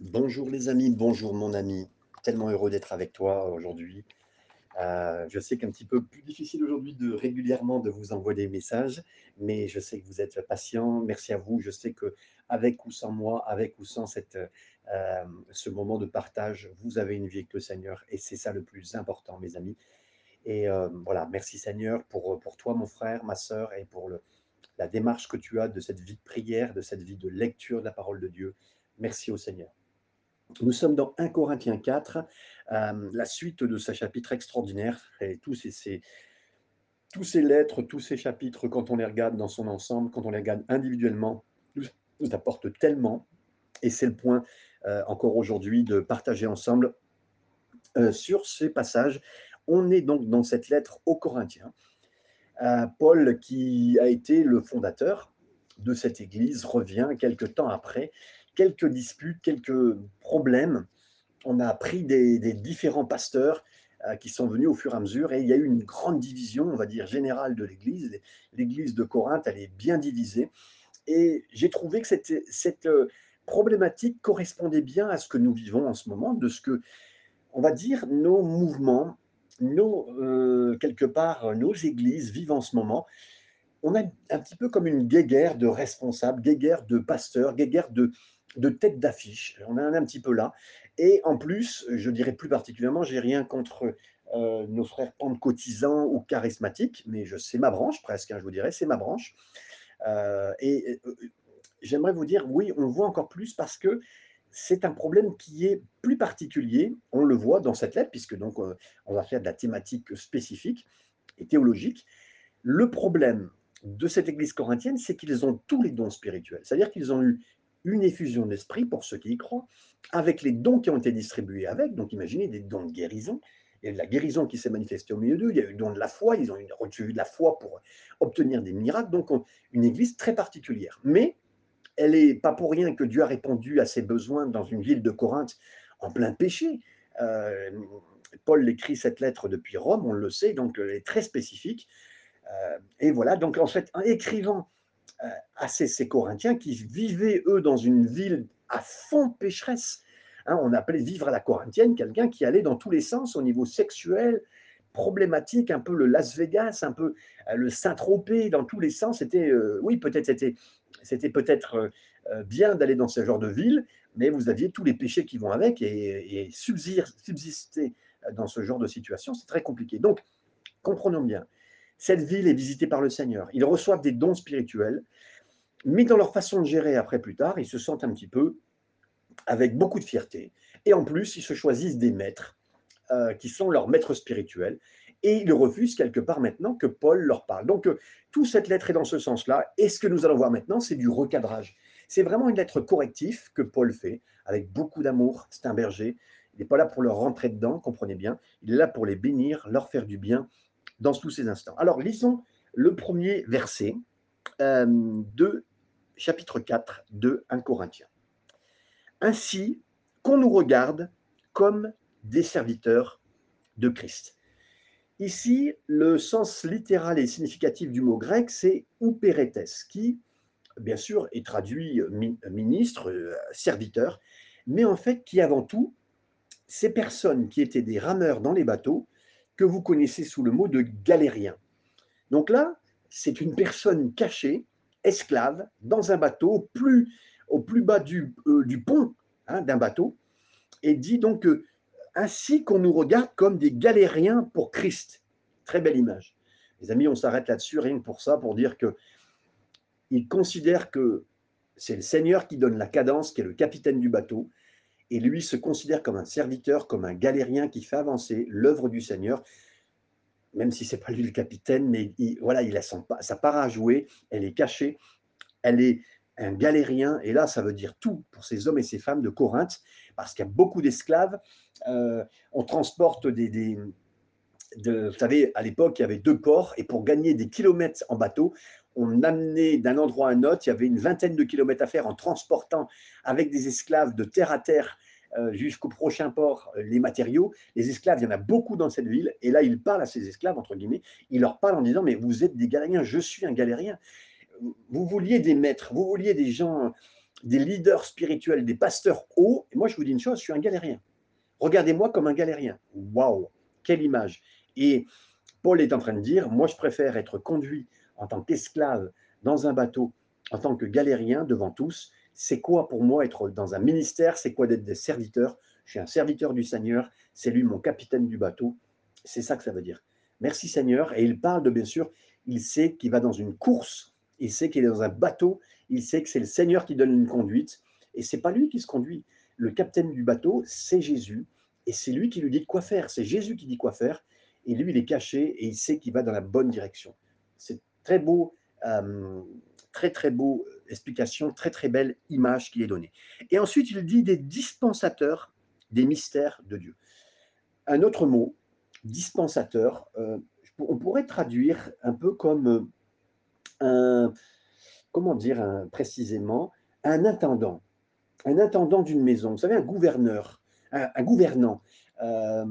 Bonjour les amis, bonjour mon ami. Tellement heureux d'être avec toi aujourd'hui. Heu, je sais qu'un petit peu plus difficile aujourd'hui de régulièrement de vous envoyer des messages, mais je sais que vous êtes patients. Merci à vous. Je sais qu'avec ou sans moi, avec ou sans cette, heu, ce moment de partage, vous avez une vie avec le Seigneur et c'est ça le plus important mes amis et heu, voilà, merci Seigneur pour, pour toi mon frère, ma sœur et pour le la démarche que tu as de cette vie de prière, de cette vie de lecture de la parole de Dieu. Merci au Seigneur. Nous sommes dans 1 Corinthiens 4, euh, la suite de ce chapitre extraordinaire. Et tous ces, lettres, tous ces chapitres, quand on les regarde dans son ensemble, quand on les regarde individuellement, nous, apportent tellement. Et c'est le point euh, encore aujourd'hui de partager ensemble euh, sur ces passages. On est donc dans cette lettre aux Corinthiens. Paul, qui a été le fondateur de cette église, revient quelques temps après quelques disputes, quelques problèmes. On a des, des différents pasteurs euh, qui sont venus au fur et à mesure et il y a eu une grande division, on va dire, générale de l'Église. L'Église de Corinthe, elle est bien divisée. Et j'ai trouvé que cette, cette euh, problématique correspondait bien à ce que nous vivons en ce moment, de ce que, on va dire, nos mouvements, nos, euh, quelque part, nos églises vivent en ce moment. On a un petit peu comme une guéguerre de responsables, guéguerre de pasteurs, guéguerre de, de tête d'affiche. On en a un petit peu là. Et en plus, je dirais plus particulièrement, j'ai rien contre euh, nos frères pentecôtisants ou charismatiques, mais je, c'est ma branche presque, hein, je vous dirais, c'est ma branche. Euh, et euh, j'aimerais vous dire, oui, on voit encore plus parce que c'est un problème qui est plus particulier. On le voit dans cette lettre, puisque donc on va faire de la thématique spécifique et théologique. Le problème de cette église corinthienne, c'est qu'ils ont tous les dons spirituels. C'est-à-dire qu'ils ont eu une effusion d'esprit pour ceux qui y croient, avec les dons qui ont été distribués avec. Donc imaginez des dons de guérison. Il y a de la guérison qui s'est manifestée au milieu d'eux, il y a eu le don de la foi, ils ont reçu de la foi pour obtenir des miracles. Donc on, une église très particulière. Mais elle n'est pas pour rien que Dieu a répondu à ses besoins dans une ville de Corinthe en plein péché. Euh, Paul écrit cette lettre depuis Rome, on le sait, donc elle est très spécifique. Euh, et voilà, donc en fait, en écrivant à ces, ces, Corinthiens qui vivaient, eux, dans une ville à fond pécheresse. Hein, on appelait vivre à la corinthienne quelqu'un qui allait dans tous les sens au niveau sexuel, problématique, un peu le Las Vegas, un peu euh, le Saint-Tropez, dans tous les sens. C'était, euh, oui, peut-être c'était, c'était peut-être euh, bien d'aller dans ce genre de ville, mais vous aviez tous les péchés qui vont avec et subsister dans ce genre de situation, c'est très compliqué. Donc, comprenons bien, cette ville est visitée par le Seigneur. Ils reçoivent des dons spirituels, mais dans leur façon de gérer après plus tard, ils se sentent un petit peu avec beaucoup de fierté. Et en plus, ils se choisissent des maîtres euh, qui sont leurs maîtres spirituels. Et ils refusent quelque part maintenant que Paul leur parle. Donc, euh, toute cette lettre est dans ce sens-là. Et ce que nous allons voir maintenant, c'est du recadrage. C'est vraiment une lettre corrective que Paul fait avec beaucoup d'amour. C'est un berger. Il n'est pas là pour leur rentrer dedans, comprenez bien. Il est là pour les bénir, leur faire du bien dans tous ces instants. Alors, lisons le premier verset euh, de chapitre 4 de 1 Corinthiens. Ainsi qu'on nous regarde comme des serviteurs de Christ. Ici, le sens littéral et significatif du mot grec, c'est ouperetes, qui, bien sûr, est traduit ministre, euh, serviteur, mais en fait, qui avant tout, ces personnes qui étaient des rameurs dans les bateaux, que vous connaissez sous le mot de galérien. Donc là, c'est une personne cachée, esclave, dans un bateau au plus, bas du, euh, pont hein, d'un bateau, et dit donc euh, ainsi qu'on nous regarde comme des galériens pour Christ. Très belle image. Les amis, on s'arrête là-dessus rien que pour ça, pour dire que il considère que c'est le Seigneur qui donne la cadence, qui est le capitaine du bateau, et lui se considère comme un serviteur, comme un galérien qui fait avancer l'œuvre du Seigneur, même si c'est pas lui le capitaine, mais il, voilà, il a sa part à jouer, elle est cachée, elle est un galérien, et là, ça veut dire tout pour ces hommes et ces femmes de Corinthe, parce qu'il y a beaucoup d'esclaves. Euh, on transporte des, des de, vous savez, à l'époque, il y avait deux ports, et pour gagner des kilomètres en bateau, on amenait d'un endroit à un autre, il y avait une vingtaine de kilomètres à faire en transportant avec des esclaves de terre à terre euh, jusqu'au prochain port euh, les matériaux. Les esclaves, il y en a beaucoup dans cette ville, et là, il parle à ces esclaves, entre guillemets, il leur parle en disant, mais vous êtes des galériens, je suis un galérien. Vous vouliez des maîtres, vous vouliez des gens des leaders spirituels, des pasteurs hauts. Et moi, je vous dis une chose, je suis un galérien. Regardez-moi comme un galérien. Waouh, quelle image. Et Paul est en train de dire, moi, je préfère être conduit en tant qu'esclave dans un bateau, en tant que galérien devant tous. C'est quoi pour moi être dans un ministère? C'est quoi d'être des serviteurs? Je suis un serviteur du Seigneur. C'est lui mon capitaine du bateau. C'est ça que ça veut dire. Merci Seigneur. Et il parle de, bien sûr, il sait qu'il va dans une course, il sait qu'il est dans un bateau, il sait que c'est le Seigneur qui donne une conduite, et c'est pas lui qui se conduit. Le capitaine du bateau, c'est Jésus, et c'est lui qui lui dit quoi faire. C'est Jésus qui dit quoi faire, et lui, il est caché, et il sait qu'il va dans la bonne direction. C'est très beau, euh, très très beau explication, très très belle image qui est donnée. Et ensuite, il dit des dispensateurs des mystères de Dieu. Un autre mot, dispensateur, euh, on pourrait traduire un peu comme euh, un, comment dire précisément, un intendant, un intendant d'une maison, vous savez, un gouverneur, un, gouvernant, euh,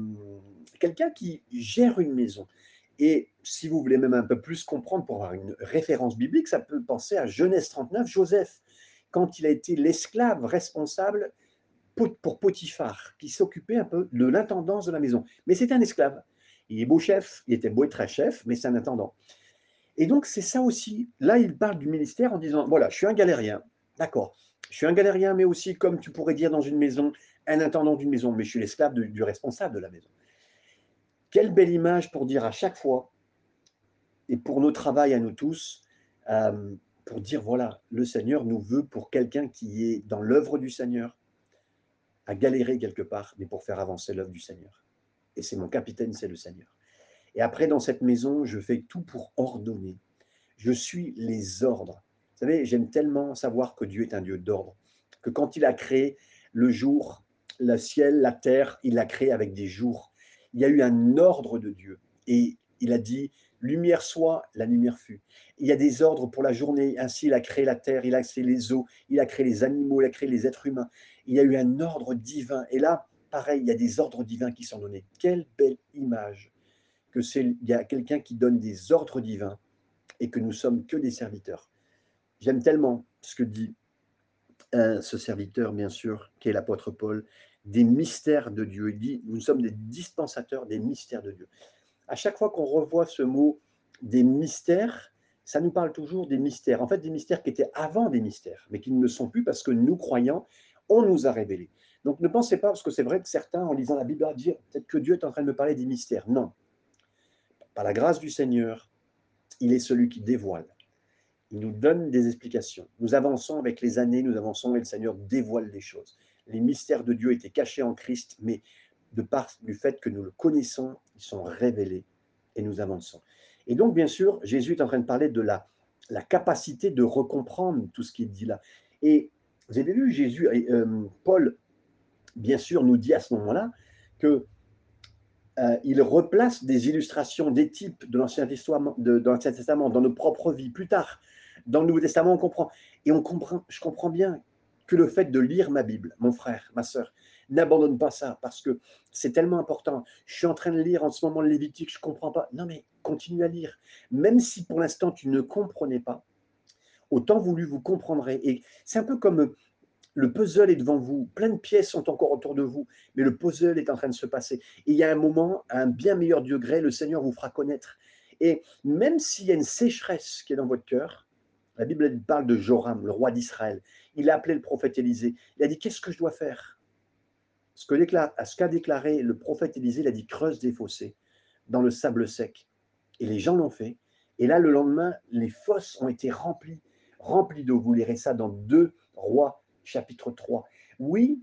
quelqu'un qui gère une maison. Et si vous voulez même un peu plus comprendre pour avoir une référence biblique, ça peut penser à Genèse 39, Joseph, quand il a été l'esclave responsable pour Potiphar, qui s'occupait un peu de l'intendance de la maison. Mais c'est un esclave. Il est beau chef, il était beau et très chef, mais c'est un intendant. Et donc, c'est ça aussi. Là, il parle du ministère en disant, voilà, je suis un galérien, d'accord. Je suis un galérien, mais aussi, comme tu pourrais dire dans une maison, un intendant d'une maison, mais je suis l'esclave du responsable de la maison. Quelle belle image pour dire à chaque fois, et pour nos travail à nous tous, euh, pour dire, voilà, le Seigneur nous veut pour quelqu'un qui est dans l'œuvre du Seigneur, à galérer quelque part, mais pour faire avancer l'œuvre du Seigneur et c'est mon capitaine, c'est le Seigneur. Et après, dans cette maison, je fais tout pour ordonner. Je suis les ordres. Vous savez, j'aime tellement savoir que Dieu est un Dieu d'ordre, que quand il a créé le jour, le ciel, la terre, il l'a créé avec des jours. Il y a eu un ordre de Dieu. Et il a dit, lumière soit, la lumière fut. Il y a des ordres pour la journée. Ainsi, il a créé la terre, il a créé les eaux, il a créé les animaux, il a créé les êtres humains. Il y a eu un ordre divin. Et là, pareil, il y a des ordres divins qui sont donnés. Quelle belle image que c'est, il y a quelqu'un qui donne des ordres divins et que nous sommes que des serviteurs. J'aime tellement ce que dit ce serviteur, bien sûr, qui est l'apôtre Paul, des mystères de Dieu. Il dit, nous sommes des dispensateurs des mystères de Dieu. À chaque fois qu'on revoit ce mot des mystères, ça nous parle toujours des mystères. En fait, des mystères qui étaient avant des mystères, mais qui ne le sont plus parce que nous, croyants, on nous a révélés. Donc ne pensez pas, parce que c'est vrai que certains, en lisant la Bible, vont dire peut-être que Dieu est en train de me parler des mystères. Non. Par la grâce du Seigneur, il est celui qui dévoile. Il nous donne des explications. Nous avançons avec les années, nous avançons et le Seigneur dévoile les choses. Les mystères de Dieu étaient cachés en Christ, mais de part du fait que nous le connaissons, ils sont révélés et nous avançons. Et donc, bien sûr, Jésus est en train de parler de la, capacité de recomprendre tout ce qui est dit là. Et vous avez vu, Jésus, euh, Paul bien sûr, nous dit à ce moment-là que euh, il replace des illustrations, des types de l'Ancien Testament, dans nos propres vies. Plus tard, dans le Nouveau Testament, on comprend. Et on comprend, je comprends bien que le fait de lire ma Bible, mon frère, ma soeur, n'abandonne pas ça parce que c'est tellement important. Je suis en train de lire en ce moment le Lévitique, je ne comprends pas. Non, mais continue à lire. Même si pour l'instant tu ne comprenais pas, autant voulu vous comprendrez. Et c'est un peu comme le puzzle est devant vous, plein de pièces sont encore autour de vous, mais le puzzle est en train de se passer. Et il y a un moment, à un bien meilleur degré, le Seigneur vous fera connaître. Et même s'il y a une sécheresse qui est dans votre cœur, la Bible parle de Joram, le roi d'Israël. Il a appelé le prophète Élisée. Il a dit Qu'est-ce que je dois faire? Ce qu'a déclaré le prophète Élisée, il a dit Creuse des fossés dans le sable sec. Et les gens l'ont fait. Et là, le lendemain, les fosses ont été remplies, remplies d'eau. Vous lirez ça dans deux rois chapitre 3. Oui,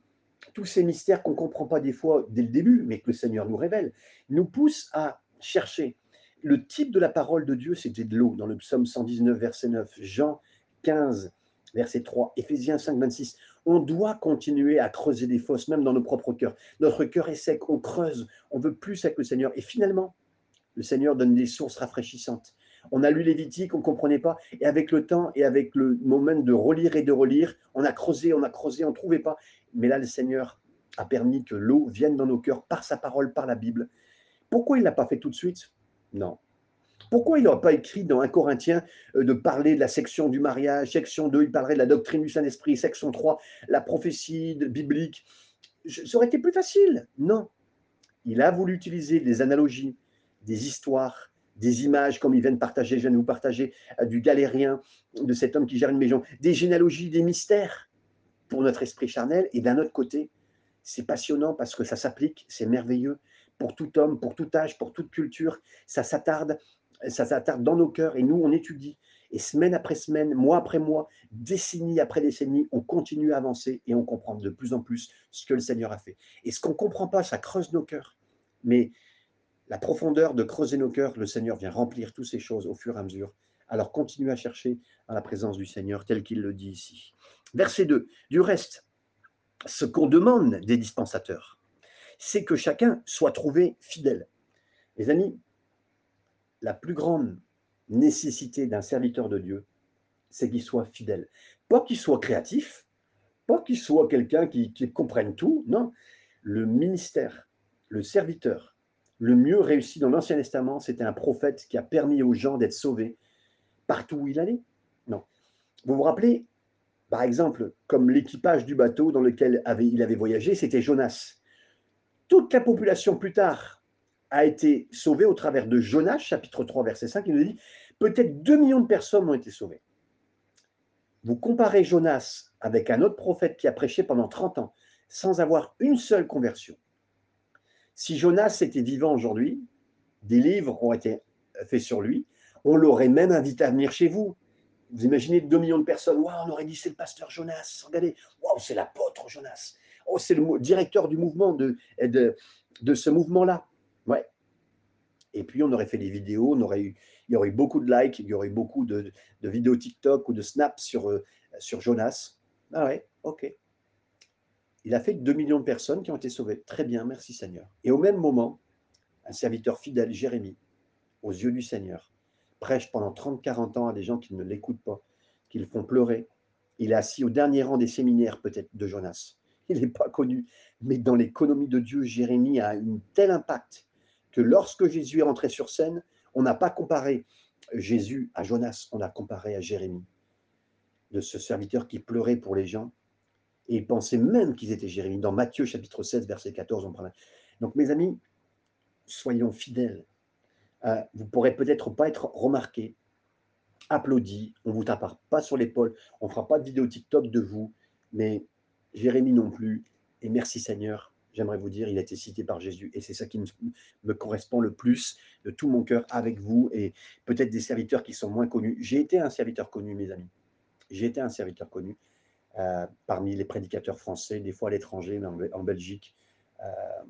tous ces mystères qu'on ne comprend pas des fois dès le début, mais que le Seigneur nous révèle, nous poussent à chercher. Le type de la parole de Dieu, c'était de l'eau, dans le psaume 119, verset 9, Jean 15, verset 3, Éphésiens 5, 26. On doit continuer à creuser des fosses, même dans nos propres cœurs. Notre cœur est sec, on creuse, on veut plus avec le Seigneur. Et finalement, le Seigneur donne des sources rafraîchissantes. On a lu Lévitique, on ne comprenait pas. Et avec le temps et avec le moment de relire et de relire, on a creusé, on a creusé, on ne trouvait pas. Mais là, le Seigneur a permis que l'eau vienne dans nos cœurs par sa parole, par la Bible. Pourquoi il ne l'a pas fait tout de suite? Non. Pourquoi il n'aurait pas écrit dans un Corinthien euh, de parler de la section du mariage, section 2, il parlerait de la doctrine du Saint-Esprit, section 3, la prophétie biblique? Ça aurait été plus facile. Non. Il a voulu utiliser des analogies, des histoires, des images comme il vient de partager, je viens de vous partager, euh, du galérien, de cet homme qui gère une maison, des généalogies, des mystères pour notre esprit charnel. Et d'un autre côté, c'est passionnant parce que ça s'applique, c'est merveilleux pour tout homme, pour tout âge, pour toute culture. Ça s'attarde, ça s'attarde dans nos cœurs et nous, on étudie. Et semaine après semaine, mois après mois, décennie après décennie, on continue à avancer et on comprend de plus en plus ce que le Seigneur a fait. Et ce qu'on ne comprend pas, ça creuse nos cœurs. Mais la profondeur de creuser nos cœurs, le Seigneur vient remplir toutes ces choses au fur et à mesure. Alors continuez à chercher à la présence du Seigneur tel qu'il le dit ici. Verset 2. Du reste, ce qu'on demande des dispensateurs, c'est que chacun soit trouvé fidèle. Les amis, la plus grande nécessité d'un serviteur de Dieu, c'est qu'il soit fidèle. Pas qu'il soit créatif, pas qu'il soit quelqu'un qui, qui comprenne tout, non. Le ministère, le serviteur, le mieux réussi dans l'Ancien Testament, c'était un prophète qui a permis aux gens d'être sauvés partout où il allait. Non. Vous vous rappelez, par exemple, comme l'équipage du bateau dans lequel il avait voyagé, c'était Jonas. Toute la population plus tard a été sauvée au travers de Jonas, chapitre 3, verset 5, il nous dit peut-être 2 millions de personnes ont été sauvées. Vous comparez Jonas avec un autre prophète qui a prêché pendant 30 ans sans avoir une seule conversion. Si Jonas était vivant aujourd'hui, des livres ont été faits sur lui, on l'aurait même invité à venir chez vous. Vous imaginez 2 millions de personnes, on aurait dit c'est le pasteur Jonas, regardez, c'est l'apôtre Jonas, oh, c'est le directeur du mouvement, de, de, ce mouvement-là. Ouais. Et puis on aurait fait des vidéos, on aurait eu, il y aurait eu beaucoup de likes, il y aurait eu beaucoup de, de vidéos TikTok ou de snaps sur, euh, sur Jonas. Ah ouais, ok. Il a fait 2 millions de personnes qui ont été sauvées. Très bien, merci Seigneur. Et au même moment, un serviteur fidèle, Jérémie, aux yeux du Seigneur, prêche pendant 30-40 ans à des gens qui ne l'écoutent pas, qui le font pleurer. Il est assis au dernier rang des séminaires peut-être de Jonas. Il n'est pas connu, mais dans l'économie de Dieu, Jérémie a un tel impact que lorsque Jésus est rentré sur scène, on n'a pas comparé Jésus à Jonas, on a comparé à Jérémie, de ce serviteur qui pleurait pour les gens et ils pensaient même qu'ils étaient Jérémie. Dans Matthieu chapitre 16, verset 14, on parle. Donc mes amis, soyons fidèles. Euh, vous pourrez peut-être pas être remarqué, applaudi, on ne vous tapera pas sur l'épaule, on ne fera pas de vidéo TikTok de vous, mais Jérémie non plus. Et merci Seigneur, j'aimerais vous dire, il a été cité par Jésus. Et c'est ça qui me, correspond le plus de tout mon cœur avec vous et peut-être des serviteurs qui sont moins connus. J'ai été un serviteur connu, mes amis. J'ai été un serviteur connu. Euh, parmi les prédicateurs français, des fois à l'étranger, mais en, Belgique, euh,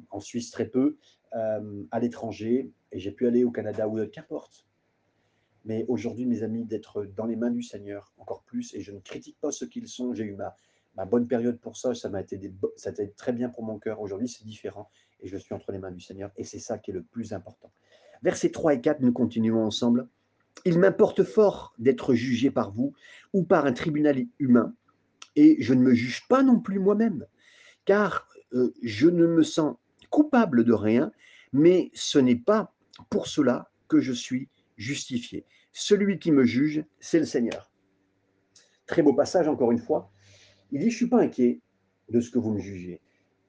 en Suisse très peu, euh, à l'étranger, et j'ai pu aller au Canada ou qu'importe. Mais aujourd'hui, mes amis, d'être dans les mains du Seigneur encore plus, et je ne critique pas ceux qu'ils sont, j'ai eu ma, ma, bonne période pour ça, ça m'a été, ça a été très bien pour mon cœur. Aujourd'hui, c'est différent, et je suis entre les mains du Seigneur, et c'est ça qui est le plus important. Versets 3 et 4, nous continuons ensemble. Il m'importe fort d'être jugé par vous ou par un tribunal humain, et je ne me juge pas non plus moi-même, car euh, je ne me sens coupable de rien, mais ce n'est pas pour cela que je suis justifié. Celui qui me juge, c'est le Seigneur. Très beau passage, encore une fois. Il dit, je ne suis pas inquiet de ce que vous me jugez.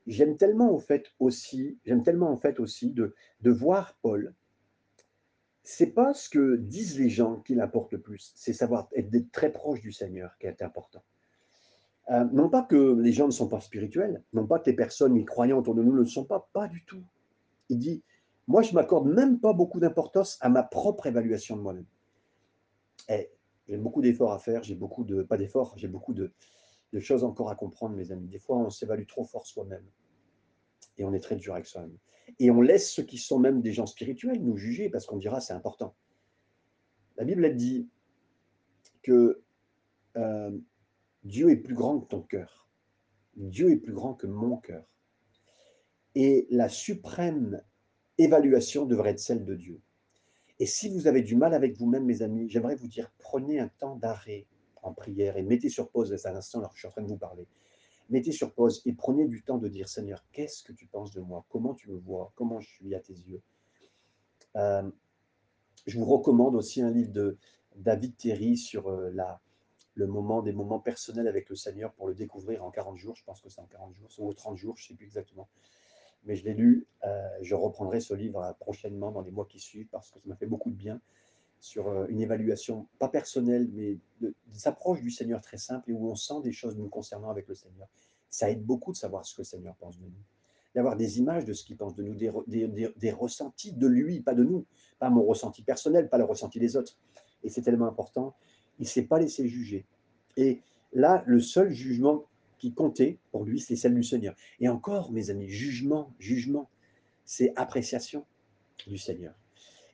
J'aime tellement en fait aussi, j'aime tellement en fait aussi de, de voir Paul. C'est pas ce que disent les gens qui l'importe le plus, c'est savoir être très proche du Seigneur qui est important. Euh, non pas que les gens ne sont pas spirituels, non pas que les personnes y croyantes autour de nous ne le sont pas, pas du tout. Il dit, moi je m'accorde même pas beaucoup d'importance à ma propre évaluation de moi-même. Eh, j'ai beaucoup d'efforts à faire, j'ai beaucoup de, pas d'efforts, j'ai beaucoup de, de, choses encore à comprendre, mes amis. Des fois, on s'évalue trop fort soi-même. Et on est très dur avec soi-même. Et on laisse ceux qui sont même des gens spirituels nous juger parce qu'on dira c'est important. La Bible, dit que euh, Dieu est plus grand que ton cœur. Dieu est plus grand que mon cœur. Et la suprême évaluation devrait être celle de Dieu. Et si vous avez du mal avec vous-même, mes amis, j'aimerais vous dire, prenez un temps d'arrêt en prière et mettez sur pause un instant alors que je suis en train de vous parler. Mettez sur pause et prenez du temps de dire, Seigneur, qu'est-ce que tu penses de moi? Comment tu me vois? Comment je suis à tes yeux? Euh, Je vous recommande aussi un livre de David Terry sur euh, la, le moment, des moments personnels avec le Seigneur pour le découvrir en 40 jours. Je pense que c'est en 40 jours, ou 30 jours, je ne sais plus exactement. Mais je l'ai lu. Euh, je reprendrai ce livre prochainement dans les mois qui suivent parce que ça m'a fait beaucoup de bien sur une évaluation, pas personnelle, mais de, des approches du Seigneur très simples et où on sent des choses nous concernant avec le Seigneur. Ça aide beaucoup de savoir ce que le Seigneur pense de nous d'avoir des images de ce qu'il pense de nous, des, ressentis de lui, pas de nous, pas mon ressenti personnel, pas le ressenti des autres. Et c'est tellement important. Il ne s'est pas laissé juger. Et là, le seul jugement qui comptait pour lui, c'est celle du Seigneur. Et encore, mes amis, jugement, jugement, c'est appréciation du Seigneur.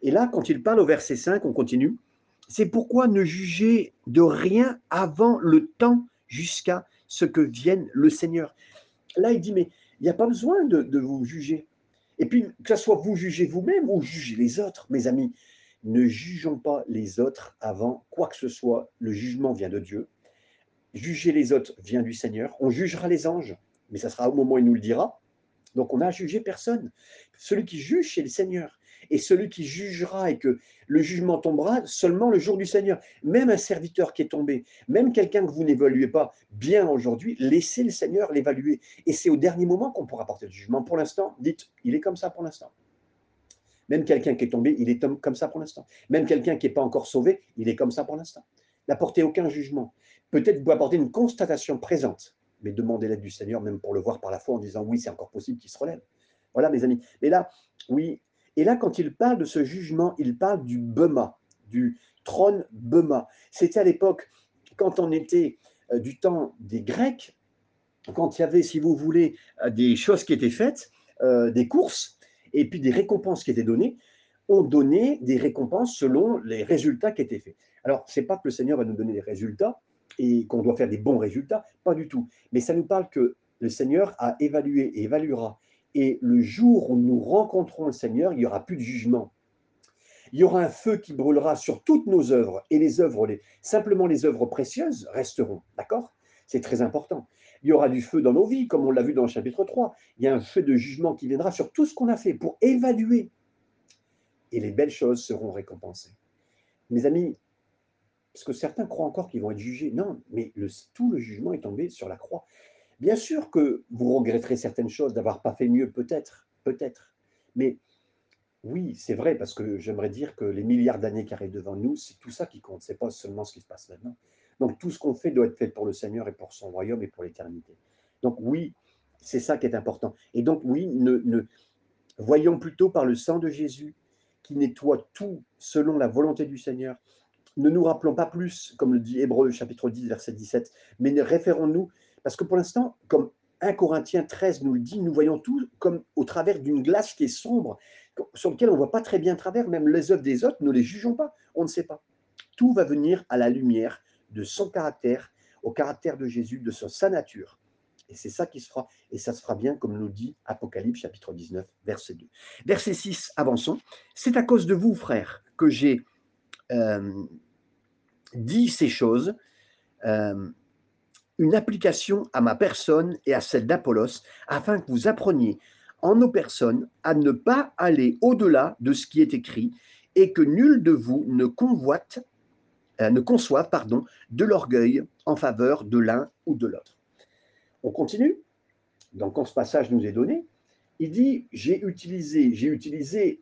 Et là, quand il parle au verset 5, on continue, c'est pourquoi ne jugez de rien avant le temps jusqu'à ce que vienne le Seigneur. Là, il dit, mais il n'y a pas besoin de, vous juger. Et puis, que ce soit vous jugez vous-même ou jugez les autres, mes amis, ne jugeons pas les autres avant quoi que ce soit. Le jugement vient de Dieu. Juger les autres vient du Seigneur. On jugera les anges, mais ça sera au moment où il nous le dira. Donc, on n'a jugé personne. Celui qui juge, c'est le Seigneur et celui qui jugera et que le jugement tombera seulement le jour du Seigneur. Même un serviteur qui est tombé, même quelqu'un que vous n'évaluez pas bien aujourd'hui, laissez le Seigneur l'évaluer. Et c'est au dernier moment qu'on pourra porter le jugement. Pour l'instant, dites, il est comme ça pour l'instant. Même quelqu'un qui est tombé, il est comme ça pour l'instant. Même quelqu'un qui n'est pas encore sauvé, il est comme ça pour l'instant. N'apportez aucun jugement. Peut-être vous pouvez apporter une constatation présente, mais demandez l'aide du Seigneur, même pour le voir par la foi, en disant oui, c'est encore possible qu'il se relève. Voilà, mes amis. Mais là, oui, et là, quand il parle de ce jugement, il parle du Bema, du trône Bema. C'était à l'époque, quand on était euh, du temps des Grecs, quand il y avait, si vous voulez, euh, des choses qui étaient faites, euh, des courses, et puis des récompenses qui étaient données, on donnait des récompenses selon les résultats qui étaient faits. Alors, ce n'est pas que le Seigneur va nous donner des résultats et qu'on doit faire des bons résultats, pas du tout. Mais ça nous parle que le Seigneur a évalué et évaluera et le jour où nous rencontrons le Seigneur, il n'y aura plus de jugement. Il y aura un feu qui brûlera sur toutes nos œuvres et les œuvres, simplement les œuvres précieuses resteront. D'accord? C'est très important. Il y aura du feu dans nos vies, comme on l'a vu dans le chapitre 3. Il y a un feu de jugement qui viendra sur tout ce qu'on a fait pour évaluer. Et les belles choses seront récompensées. Mes amis, parce que certains croient encore qu'ils vont être jugés. Non, mais tout le jugement est tombé sur la croix. Bien sûr que vous regretterez certaines choses, d'avoir pas fait mieux, peut-être, peut-être. Mais oui, c'est vrai, parce que j'aimerais dire que les milliards d'années qui arrivent devant nous, c'est tout ça qui compte, c'est pas seulement ce qui se passe maintenant. Donc tout ce qu'on fait doit être fait pour le Seigneur et pour son royaume et pour l'éternité. Donc oui, c'est ça qui est important. Et donc oui, ne, voyons plutôt par le sang de Jésus qui nettoie tout selon la volonté du Seigneur. Ne nous rappelons pas plus, comme le dit Hébreu chapitre 10, verset 17, mais référons-nous parce que pour l'instant, comme 1 Corinthiens 13 nous le dit, nous voyons tout comme au travers d'une glace qui est sombre, sur laquelle on ne voit pas très bien travers, même les œuvres des autres, ne les jugeons pas, on ne sait pas. Tout va venir à la lumière de son caractère, au caractère de Jésus, de sa nature. Et c'est ça qui se fera, et ça se fera bien, comme nous dit Apocalypse chapitre 19, verset 2. Verset 6, avançons. C'est à cause de vous, frères, que j'ai euh, dit ces choses. Euh, une application à ma personne et à celle d'Apollos, afin que vous appreniez en nos personnes à ne pas aller au-delà de ce qui est écrit et que nul de vous ne convoite, euh, ne conçoive pardon, de l'orgueil en faveur de l'un ou de l'autre. On continue. Donc, quand ce passage nous est donné, il dit j'ai utilisé, j'ai utilisé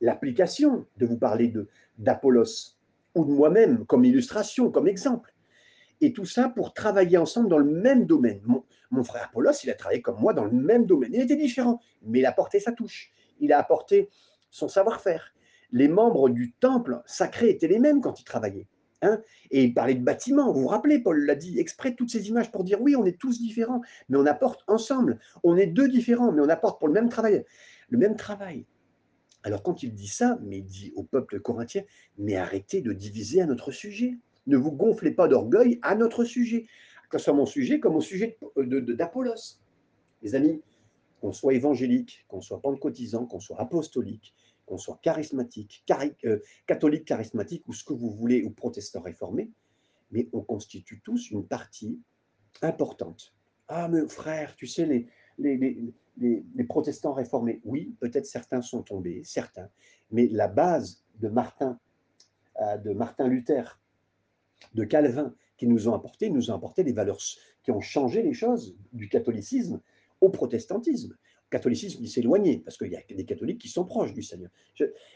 l'application de vous parler d'Apollos ou de moi-même comme illustration, comme exemple et tout ça pour travailler ensemble dans le même domaine. Mon, frère Apollos, il a travaillé comme moi dans le même domaine. Il était différent, mais il a apporté sa touche. Il a apporté son savoir-faire. Les membres du temple sacré étaient les mêmes quand ils travaillaient. Hein et il parlait de bâtiments. Vous vous rappelez, Paul l'a dit exprès toutes ces images pour dire oui, on est tous différents, mais on apporte ensemble. On est deux différents, mais on apporte pour le même travail. Le même travail. Alors quand il dit ça, mais il dit au peuple corinthien, mais arrêtez de diviser à notre sujet ne vous gonflez pas d'orgueil à notre sujet, que ce soit mon sujet comme au sujet d'Apollos. Les amis, qu'on soit évangélique, qu'on soit pentecôtisant, qu'on soit apostolique, qu'on soit charismatique, euh, catholique charismatique ou ce que vous voulez, ou protestant réformé, mais on constitue tous une partie importante. Ah, mais frère, tu sais, les, les, les, protestants réformés, oui, peut-être certains sont tombés, certains, mais la base de Martin, euh, de Martin Luther, de Calvin, qui nous ont apporté, nous ont apporté des valeurs qui ont changé les choses du catholicisme au protestantisme. Le catholicisme, il s'est éloigné parce qu'il y a des catholiques qui sont proches du Seigneur.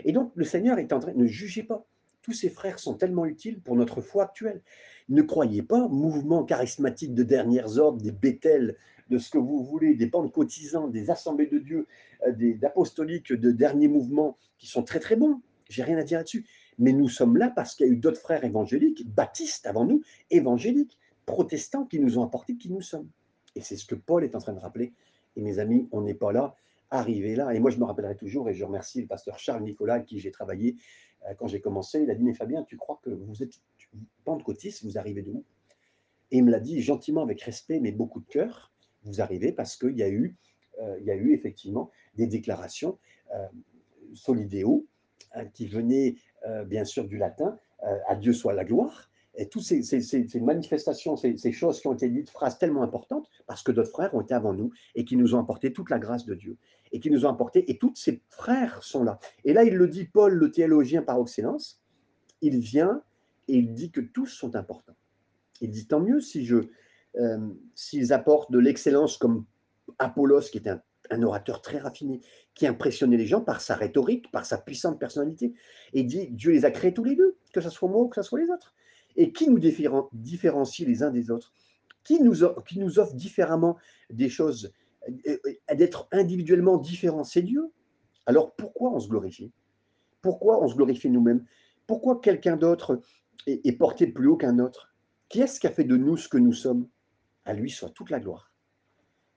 Et donc, le Seigneur est en train, ne jugez pas. Tous ces frères sont tellement utiles pour notre foi actuelle. Ne croyez pas, mouvement charismatique de dernières ordres, des Bethel, de ce que vous voulez, des cotisants, des assemblées de Dieu, euh, des apostoliques de dernier mouvement qui sont très très bons. J'ai rien à dire là-dessus. Mais nous sommes là parce qu'il y a eu d'autres frères évangéliques, baptistes avant nous, évangéliques, protestants qui nous ont apporté qui nous sommes. Et c'est ce que Paul est en train de rappeler. Et mes amis, on n'est pas là, arrivé là. Et moi, je me rappellerai toujours, et je remercie le pasteur Charles Nicolas, avec qui j'ai travaillé euh, quand j'ai commencé. Il a dit, mais Fabien, tu crois que vous êtes pentecôtiste, vous arrivez d'où Et il me l'a dit gentiment, avec respect, mais beaucoup de cœur. Vous arrivez parce qu'il y, a eu, euh, y a eu effectivement des déclarations euh, solidéo hein, qui venaient bien sûr du latin, à Dieu soit la gloire, et toutes ces, manifestations, ces, choses qui ont été dites, phrases tellement importantes, parce que d'autres frères ont été avant nous et qui nous ont apporté toute la grâce de Dieu. Et qui nous ont apporté, et tous ces frères sont là. Et là, il le dit, Paul, le théologien par excellence, il vient et il dit que tous sont importants. Il dit, tant mieux si je, euh, s'ils apportent de l'excellence comme Apollos, qui est un, un, orateur très raffiné, qui impressionnait les gens par sa rhétorique, par sa puissante personnalité. Et dit, Dieu les a créés tous les deux, que ce soit moi ou que ce soit les autres. Et qui nous différencie les uns des autres? Qui nous, offre différemment des choses, euh, euh, d'être individuellement différents C'est Dieu. Alors pourquoi on se glorifie? Pourquoi on se glorifie nous-mêmes? Pourquoi quelqu'un d'autre est, porté plus haut qu'un autre? Qui est-ce qui a fait de nous ce que nous sommes? À lui soit toute la gloire.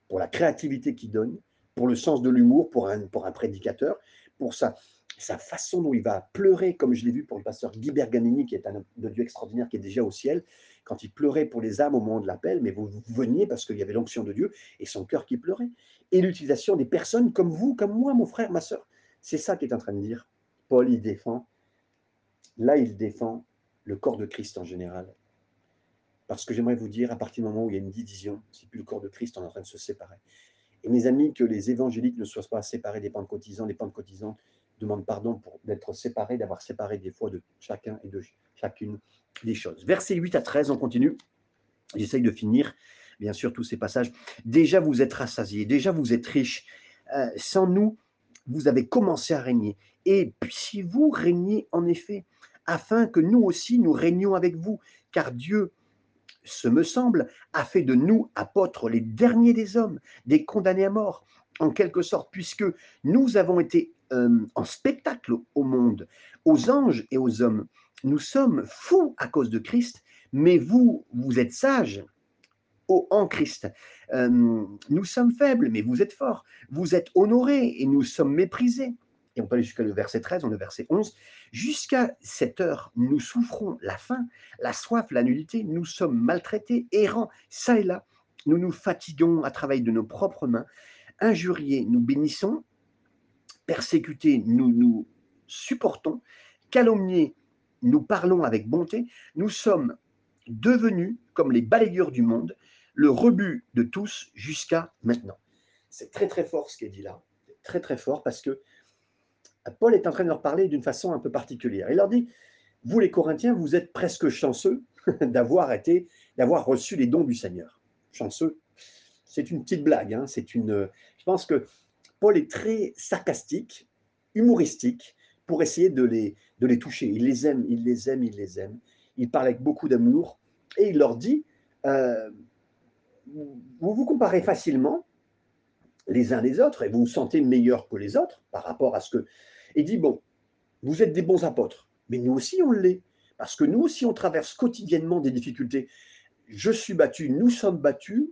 Pour la créativité qu'il donne, pour le sens de l'humour, pour un, prédicateur, pour sa, sa façon dont il va pleurer, comme je l'ai vu pour le pasteur Guy Berganini, qui est un de Dieu extraordinaire, qui est déjà au ciel, quand il pleurait pour les âmes au moment de l'appel, mais vous, veniez parce qu'il y avait l'onction de Dieu et son cœur qui pleurait. Et l'utilisation des personnes comme vous, comme moi, mon frère, ma soeur. C'est ça qu'il est en train de dire. Paul, il défend. Là, il défend le corps de Christ en général. Parce que j'aimerais vous dire, à partir du moment où il y a une division, c'est plus le corps de Christ, en train de se séparer. Et mes amis, que les évangéliques ne soient pas séparés des pentecôtisants, les pentecôtisants demande pardon pour d'être séparé, d'avoir séparé des fois de chacun et de chacune des choses. Versets 8 à 13, on continue. J'essaye de finir, bien sûr, tous ces passages. Déjà, vous êtes rassasiés, déjà, vous êtes riches. Euh, sans nous, vous avez commencé à régner. Et si vous régnez, en effet, afin que nous aussi, nous régnions avec vous, car Dieu, ce me semble, a fait de nous apôtres les derniers des hommes, des condamnés à mort, en quelque sorte, puisque nous avons été euh, en spectacle au monde, aux anges et aux hommes. Nous sommes fous à cause de Christ, mais vous, vous êtes sages en Christ. Euh, nous sommes faibles, mais vous êtes forts. Vous êtes honorés et nous sommes méprisés. Et on peut aller jusqu'à le verset 13, on le verset 11. Jusqu'à cette heure, nous souffrons la faim, la soif, la nudité. Nous sommes maltraités, errants, ça et là. Nous nous fatiguons à travailler de nos propres mains. Injuriés, nous bénissons persécutés, nous nous supportons, calomniés, nous parlons avec bonté, nous sommes devenus comme les balayeurs du monde, le rebut de tous jusqu'à maintenant. C'est très très fort ce qui est dit là, très très fort parce que Paul est en train de leur parler d'une façon un peu particulière. Il leur dit, vous les Corinthiens, vous êtes presque chanceux d'avoir été, d'avoir reçu les dons du Seigneur. Chanceux, c'est une petite blague. Hein. c'est une. Je pense que Paul est très sarcastique, humoristique, pour essayer de les, de les toucher. Il les aime, il les aime, il les aime. Il parle avec beaucoup d'amour et il leur dit, euh, vous vous comparez facilement les uns les autres et vous vous sentez meilleur que les autres par rapport à ce que... Et dit, bon, vous êtes des bons apôtres, mais nous aussi on l'est, parce que nous aussi on traverse quotidiennement des difficultés. Je suis battu, nous sommes battus,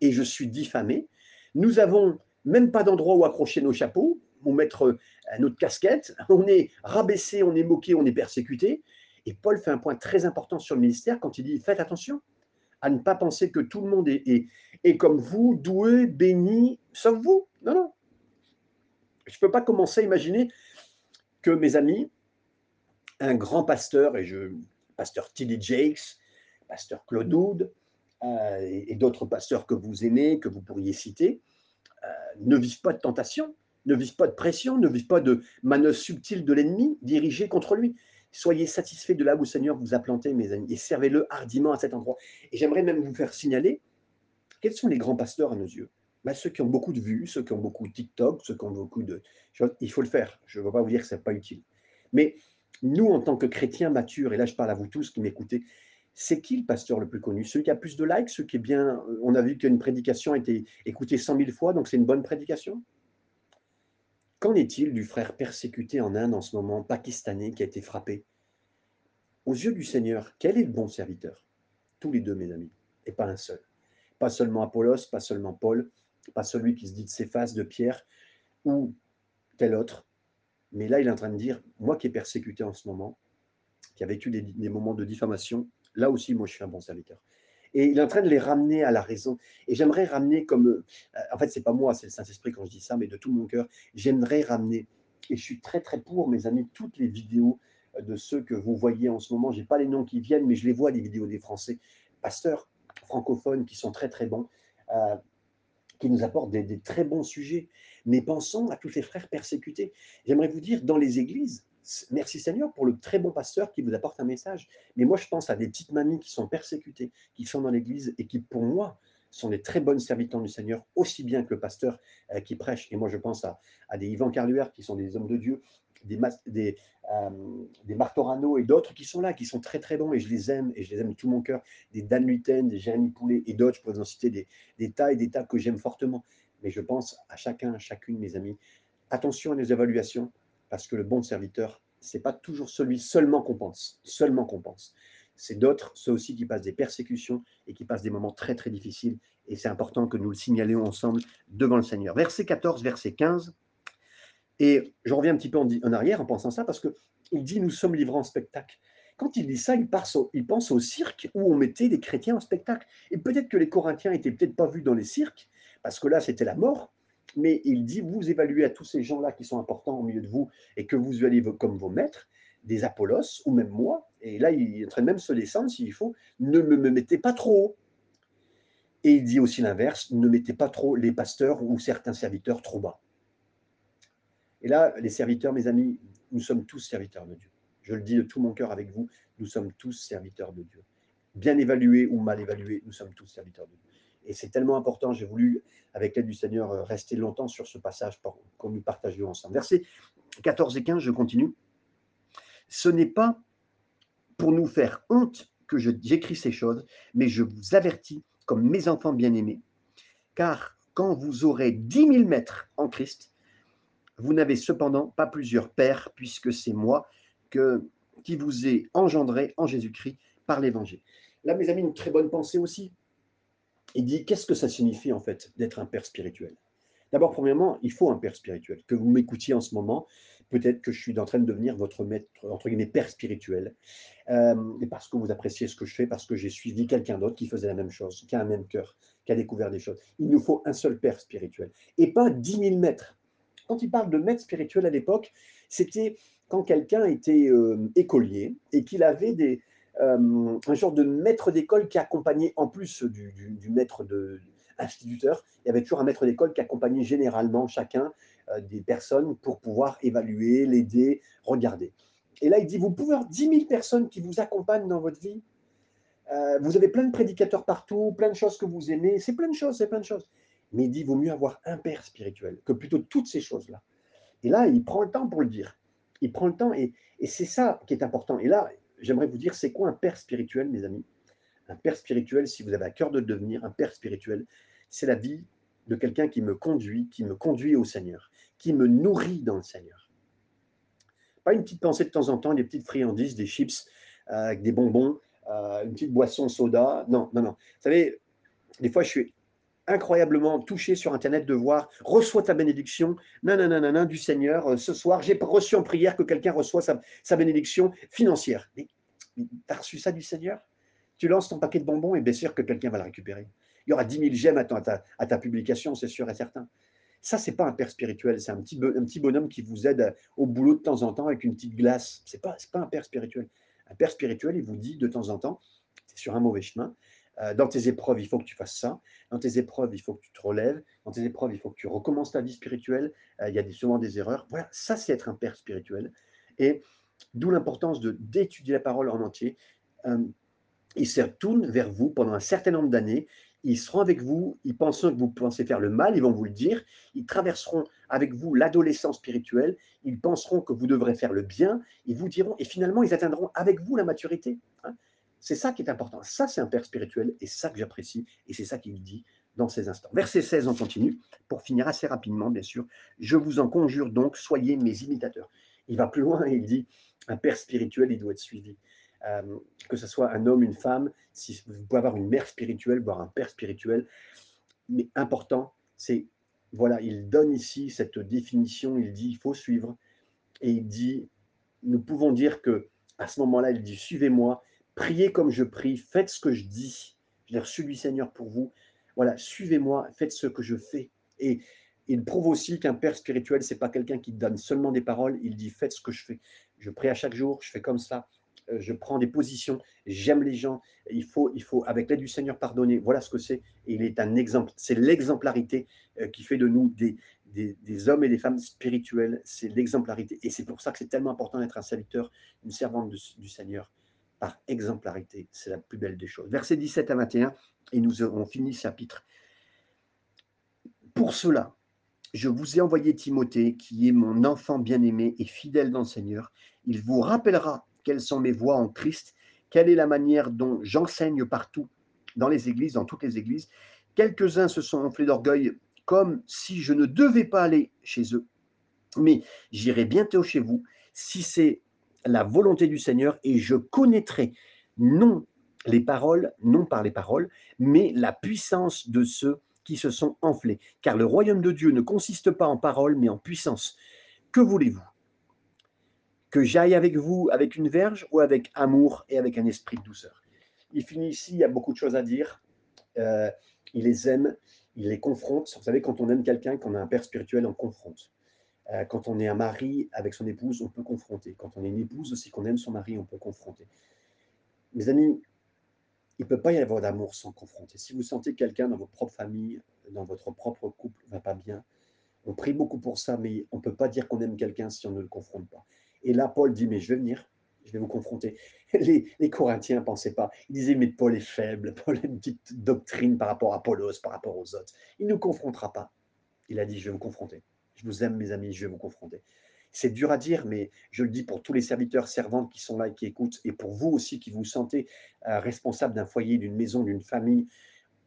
et je suis diffamé. Nous avons même pas d'endroit où accrocher nos chapeaux, ou mettre notre casquette. On est rabaissé, on est moqué, on est persécuté. Et Paul fait un point très important sur le ministère quand il dit faites attention à ne pas penser que tout le monde est, est, comme vous, doué, béni, sauf vous. Non, non. Je ne peux pas commencer à imaginer que mes amis, un grand pasteur, et je, pasteur Tilly Jakes, pasteur Claude Oud, euh, et d'autres pasteurs que vous aimez, que vous pourriez citer, euh, ne vivent pas de tentation. Ne vise pas de pression, ne vise pas de manœuvre subtile de l'ennemi dirigée contre lui. Soyez satisfaits de là où le Seigneur vous a planté, mes amis, et servez-le hardiment à cet endroit. Et j'aimerais même vous faire signaler quels sont les grands pasteurs à nos yeux ben, Ceux qui ont beaucoup de vues, ceux qui ont beaucoup de TikTok, ceux qui ont beaucoup de. Il faut le faire. Je ne veux pas vous dire que ce n'est pas utile. Mais nous, en tant que chrétiens matures, et là je parle à vous tous qui m'écoutez, c'est qui le pasteur le plus connu? Celui qui a plus de likes, celui qui est bien. On a vu qu'une prédication a été écoutée 100 000 fois, donc c'est une bonne prédication? Qu'en est-il du frère persécuté en Inde en ce moment, pakistanais, qui a été frappé? Aux yeux du Seigneur, quel est le bon serviteur? Tous les deux, mes amis, et pas un seul. Pas seulement Apollos, pas seulement Paul, pas celui qui se dit de Céphas, de Pierre, ou tel autre. Mais là, il est en train de dire, moi qui ai persécuté en ce moment, qui a vécu des, moments de diffamation, là aussi, moi, je suis un bon serviteur. Et il est en train de les ramener à la raison. Et j'aimerais ramener comme, euh, en fait, c'est pas moi, c'est le Saint-Esprit quand je dis ça, mais de tout mon cœur, j'aimerais ramener, et je suis très très pour, mes amis, toutes les vidéos de ceux que vous voyez en ce moment. J'ai pas les noms qui viennent, mais je les vois, les vidéos des Français, pasteurs francophones qui sont très très bons, euh, qui nous apportent des, très bons sujets. Mais pensons à tous ces frères persécutés. J'aimerais vous dire, dans les églises, Merci Seigneur pour le très bon pasteur qui vous apporte un message. Mais moi, je pense à des petites mamies qui sont persécutées, qui sont dans l'église et qui, pour moi, sont des très bonnes servitants du Seigneur, aussi bien que le pasteur euh, qui prêche. Et moi, je pense à, des Ivan Carluère qui sont des hommes de Dieu, des, des, euh, des Martorano et d'autres qui sont là, qui sont très très bons et je les aime et je les aime de tout mon cœur. Des Dan Luten, des Jérémy Poulet et d'autres, je pourrais vous en citer des, des tas et des tas que j'aime fortement. Mais je pense à chacun, à chacune, mes amis. Attention à nos évaluations, parce que le bon serviteur, c'est pas toujours celui seulement qu'on pense, seulement qu'on pense. C'est d'autres, ceux aussi qui passent des persécutions et qui passent des moments très très difficiles. Et c'est important que nous le signalions ensemble devant le Seigneur. Verset 14, verset 15. Et je reviens un petit peu en, arrière en pensant ça, parce qu'il dit Nous sommes livrés en spectacle. Quand il dit ça, il, pense au cirque où on mettait les chrétiens en spectacle. Et peut-être que les Corinthiens n'étaient peut-être pas vus dans les cirques, parce que là, c'était la mort mais il dit, vous évaluez à tous ces gens-là qui sont importants au milieu de vous et que vous allez comme vos maîtres, des Apollos, ou même moi, et là, il est en train de même se descendre s'il faut, ne me, mettez pas trop. Et il dit aussi l'inverse, ne mettez pas trop les pasteurs ou certains serviteurs trop bas. Et là, les serviteurs, mes amis, nous sommes tous serviteurs de Dieu. Je le dis de tout mon cœur avec vous, nous sommes tous serviteurs de Dieu. Bien évalués ou mal évalués, nous sommes tous serviteurs de Dieu. Et c'est tellement important, j'ai voulu, avec l'aide du Seigneur, euh, rester longtemps sur ce passage pour qu'on nous partagions ensemble. Versets 14 et 15, je continue. Ce n'est pas pour nous faire honte que j'écris ces choses, mais je vous avertis comme mes enfants bien-aimés, car quand vous aurez dix mille mètres en Christ, vous n'avez cependant pas plusieurs pères, puisque c'est moi qui vous ai engendré en Jésus-Christ par l'Évangile. Là, mes amis, une très bonne pensée aussi il dit qu'est-ce que ça signifie en fait d'être un père spirituel? D'abord, premièrement, il faut un père spirituel. Que vous m'écoutiez en ce moment, peut-être que je suis en train de devenir votre maître, entre guillemets, père spirituel, euh, et parce que vous appréciez ce que je fais, parce que j'ai suivi quelqu'un d'autre qui faisait la même chose, qui a un même cœur, qui a découvert des choses. Il nous faut un seul père spirituel, et pas dix mille maîtres. Quand il parle de maître spirituel à l'époque, c'était quand quelqu'un était euh, écolier et qu'il avait des, euh, un genre de maître d'école qui accompagnait, en plus du, maître de, instituteur, il y avait toujours un maître d'école qui accompagnait généralement chacun euh, des personnes pour pouvoir évaluer, l'aider, regarder. Et là, il dit, vous pouvez avoir 10 000 personnes qui vous accompagnent dans votre vie. Vous avez plein de prédicateurs partout, plein de choses que vous aimez. C'est plein de choses, c'est plein de choses. Mais il dit, vaut mieux avoir un père spirituel que plutôt toutes ces choses-là. Et là, il prend le temps pour le dire. Il prend le temps et, c'est ça qui est important. Et là, j'aimerais vous dire, c'est quoi un père spirituel, mes amis? Un père spirituel, si vous avez à cœur de devenir un père spirituel, c'est la vie de quelqu'un qui me conduit, qui me conduit au Seigneur, qui me nourrit dans le Seigneur. Pas une petite pensée de temps en temps, des petites friandises, des chips, euh, des bonbons, euh, une petite boisson soda. Non, non, non. Vous savez, des fois, je suis incroyablement touché sur Internet de voir reçois ta bénédiction nanana, du Seigneur. Euh, ce soir, j'ai reçu en prière que quelqu'un reçoit sa, bénédiction financière. tu as reçu ça du Seigneur? Tu lances ton paquet de bonbons et bien sûr que quelqu'un va le récupérer. Il y aura 10 000 j'aime à, ta, à ta publication, c'est sûr et certain. Ça, c'est pas un père spirituel, c'est un petit, un petit bonhomme qui vous aide au boulot de temps en temps avec une petite glace. C'est pas, pas un père spirituel. Un père spirituel, il vous dit de temps en temps, c'est sur un mauvais chemin, Euh, dans tes épreuves, il faut que tu fasses ça. Dans tes épreuves, il faut que tu te relèves. Dans tes épreuves, il faut que tu recommences ta vie spirituelle. Euh, il y a souvent des erreurs. Voilà, ça, c'est être un père spirituel. Et d'où l'importance d'étudier la parole en entier. Euh, ils se retournent vers vous pendant un certain nombre d'années. Ils seront avec vous, ils penseront que vous pensez faire le mal, ils vont vous le dire. Ils traverseront avec vous l'adolescence spirituelle. Ils penseront que vous devrez faire le bien. Ils vous diront, et finalement, ils atteindront avec vous la maturité. Hein. C'est ça qui est important. Ça, c'est un père spirituel, et ça que j'apprécie, et c'est ça qu'il dit dans ces instants. Verset 16, on continue, pour finir assez rapidement, bien sûr. Je vous en conjure donc, soyez mes imitateurs. Il va plus loin, il dit, un père spirituel, il doit être suivi. Euh, que ce soit un homme, une femme, si vous pouvez avoir une mère spirituelle, voire un père spirituel. Mais important, c'est, voilà, il donne ici cette définition, il dit, il faut suivre. Et il dit, nous pouvons dire que à ce moment-là, il dit, suivez-moi, priez comme je prie, faites ce que je dis. Je reçu du Seigneur pour vous. Voilà, suivez-moi, faites ce que je fais. Et il prouve aussi qu'un père spirituel, c'est pas quelqu'un qui donne seulement des paroles, il dit faites ce que je fais. Je prie à chaque jour, je fais comme ça, euh, je prends des positions, j'aime les gens, il faut, avec l'aide du Seigneur, pardonner. Voilà ce que c'est. il est un exemple. C'est l'exemplarité euh, qui fait de nous des, des, hommes et des femmes spirituels. C'est l'exemplarité. Et c'est pour ça que c'est tellement important d'être un serviteur, une servante du Seigneur par exemplarité. C'est la plus belle des choses. Versets 17 à 21, et nous avons fini ce chapitre. Pour cela, je vous ai envoyé Timothée, qui est mon enfant bien-aimé et fidèle dans le Seigneur. Il vous rappellera quelles sont mes voies en Christ, quelle est la manière dont j'enseigne partout, dans les églises, dans toutes les églises. Quelques-uns se sont enflés d'orgueil, comme si je ne devais pas aller chez eux. Mais j'irai bientôt chez vous, si c'est la volonté du Seigneur et je connaîtrai non les paroles, non par les paroles, mais la puissance de ceux qui se sont enflés. Car le royaume de Dieu ne consiste pas en paroles, mais en puissance. Que voulez-vous? Que j'aille avec vous avec une verge ou avec amour et avec un esprit de douceur? Il finit ici, il y a beaucoup de choses à dire. Euh, il les aime, il les confronte. Vous savez, quand on aime quelqu'un, qu'on a un père spirituel, on confronte. Euh, quand on est un mari avec son épouse, on peut confronter. Quand on est une épouse aussi, qu'on aime son mari, on peut confronter. Mes amis, il ne peut pas y avoir d'amour sans confronter. Si vous sentez quelqu'un dans votre propre famille, dans votre propre couple, va pas bien, on prie beaucoup pour ça, mais on ne peut pas dire qu'on aime quelqu'un si on ne le confronte pas. Et là, Paul dit, mais je vais venir, je vais vous confronter. Les, Corinthiens ne pensaient pas. Ils disaient, mais Paul est faible, Paul a une petite doctrine par rapport à Apollos, par rapport aux autres. Il ne nous confrontera pas. Il a dit, je vais vous confronter. Je vous aime, mes amis, je vais vous confronter. C'est dur à dire, mais je le dis pour tous les serviteurs, servantes qui sont là et qui écoutent, et pour vous aussi qui vous sentez euh, responsable d'un foyer, d'une maison, d'une famille,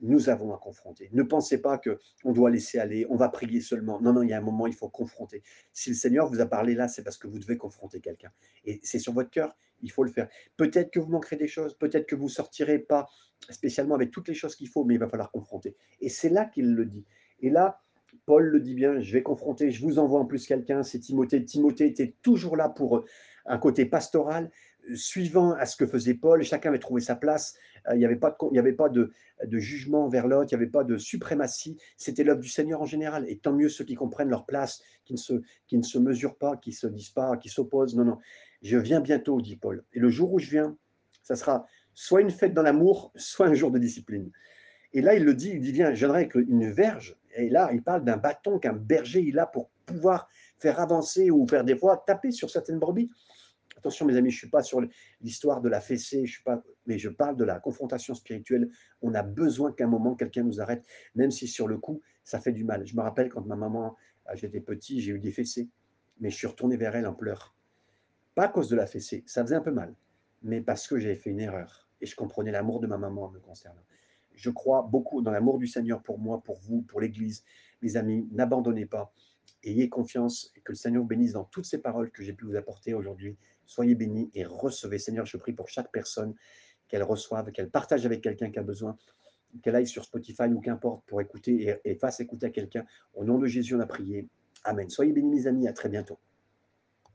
nous avons à confronter. Ne pensez pas qu'on doit laisser aller, on va prier seulement. Non, non, il y a un moment, il faut confronter. Si le Seigneur vous a parlé là, c'est parce que vous devez confronter quelqu'un. Et c'est sur votre cœur, il faut le faire. Peut-être que vous manquerez des choses, peut-être que vous sortirez pas spécialement avec toutes les choses qu'il faut, mais il va falloir confronter. Et c'est là qu'il le dit. Et là, Paul le dit bien, je vais confronter, je vous envoie en plus quelqu'un, c'est Timothée. Timothée était toujours là pour euh, un côté pastoral, euh, suivant à ce que faisait Paul, chacun avait trouvé sa place, euh, il n'y avait pas, de, jugement vers l'autre, il n'y avait pas de suprématie, c'était l'œuvre du Seigneur en général, et tant mieux ceux qui comprennent leur place, qui ne se, mesurent pas, qui se disent pas, qui s'opposent, non, non, je viens bientôt, dit Paul, et le jour où je viens, ça sera soit une fête dans l'amour, soit un jour de discipline. Et là, il le dit, il dit, viens, je viendrai avec une verge. Et là, il parle d'un bâton qu'un berger, il a pour pouvoir faire avancer ou faire des fois taper sur certaines brebis. Attention, mes amis, je ne suis pas sur l'histoire de la fessée, je suis pas, mais je parle de la confrontation spirituelle. On a besoin qu'à un moment, quelqu'un nous arrête, même si sur le coup, ça fait du mal. Je me rappelle quand ma maman, euh, j'étais petit, j'ai eu des fessées, mais je suis retourné vers elle en pleurs. Pas à cause de la fessée, ça faisait un peu mal, mais parce que j'avais fait une erreur et je comprenais l'amour de ma maman me concernant je crois beaucoup dans l'amour du Seigneur pour moi, pour vous, pour l'Église. Mes amis, n'abandonnez pas. Ayez confiance que le Seigneur vous bénisse dans toutes ces paroles que j'ai pu vous apporter aujourd'hui. Soyez bénis et recevez. Seigneur, je prie pour chaque personne qu'elle reçoive, qu'elle partage avec quelqu'un qui a besoin, qu'elle aille sur Spotify ou qu'importe pour écouter et, et fasse écouter à quelqu'un. Au nom de Jésus, on a prié. Amen. Soyez bénis, mes amis. À très bientôt.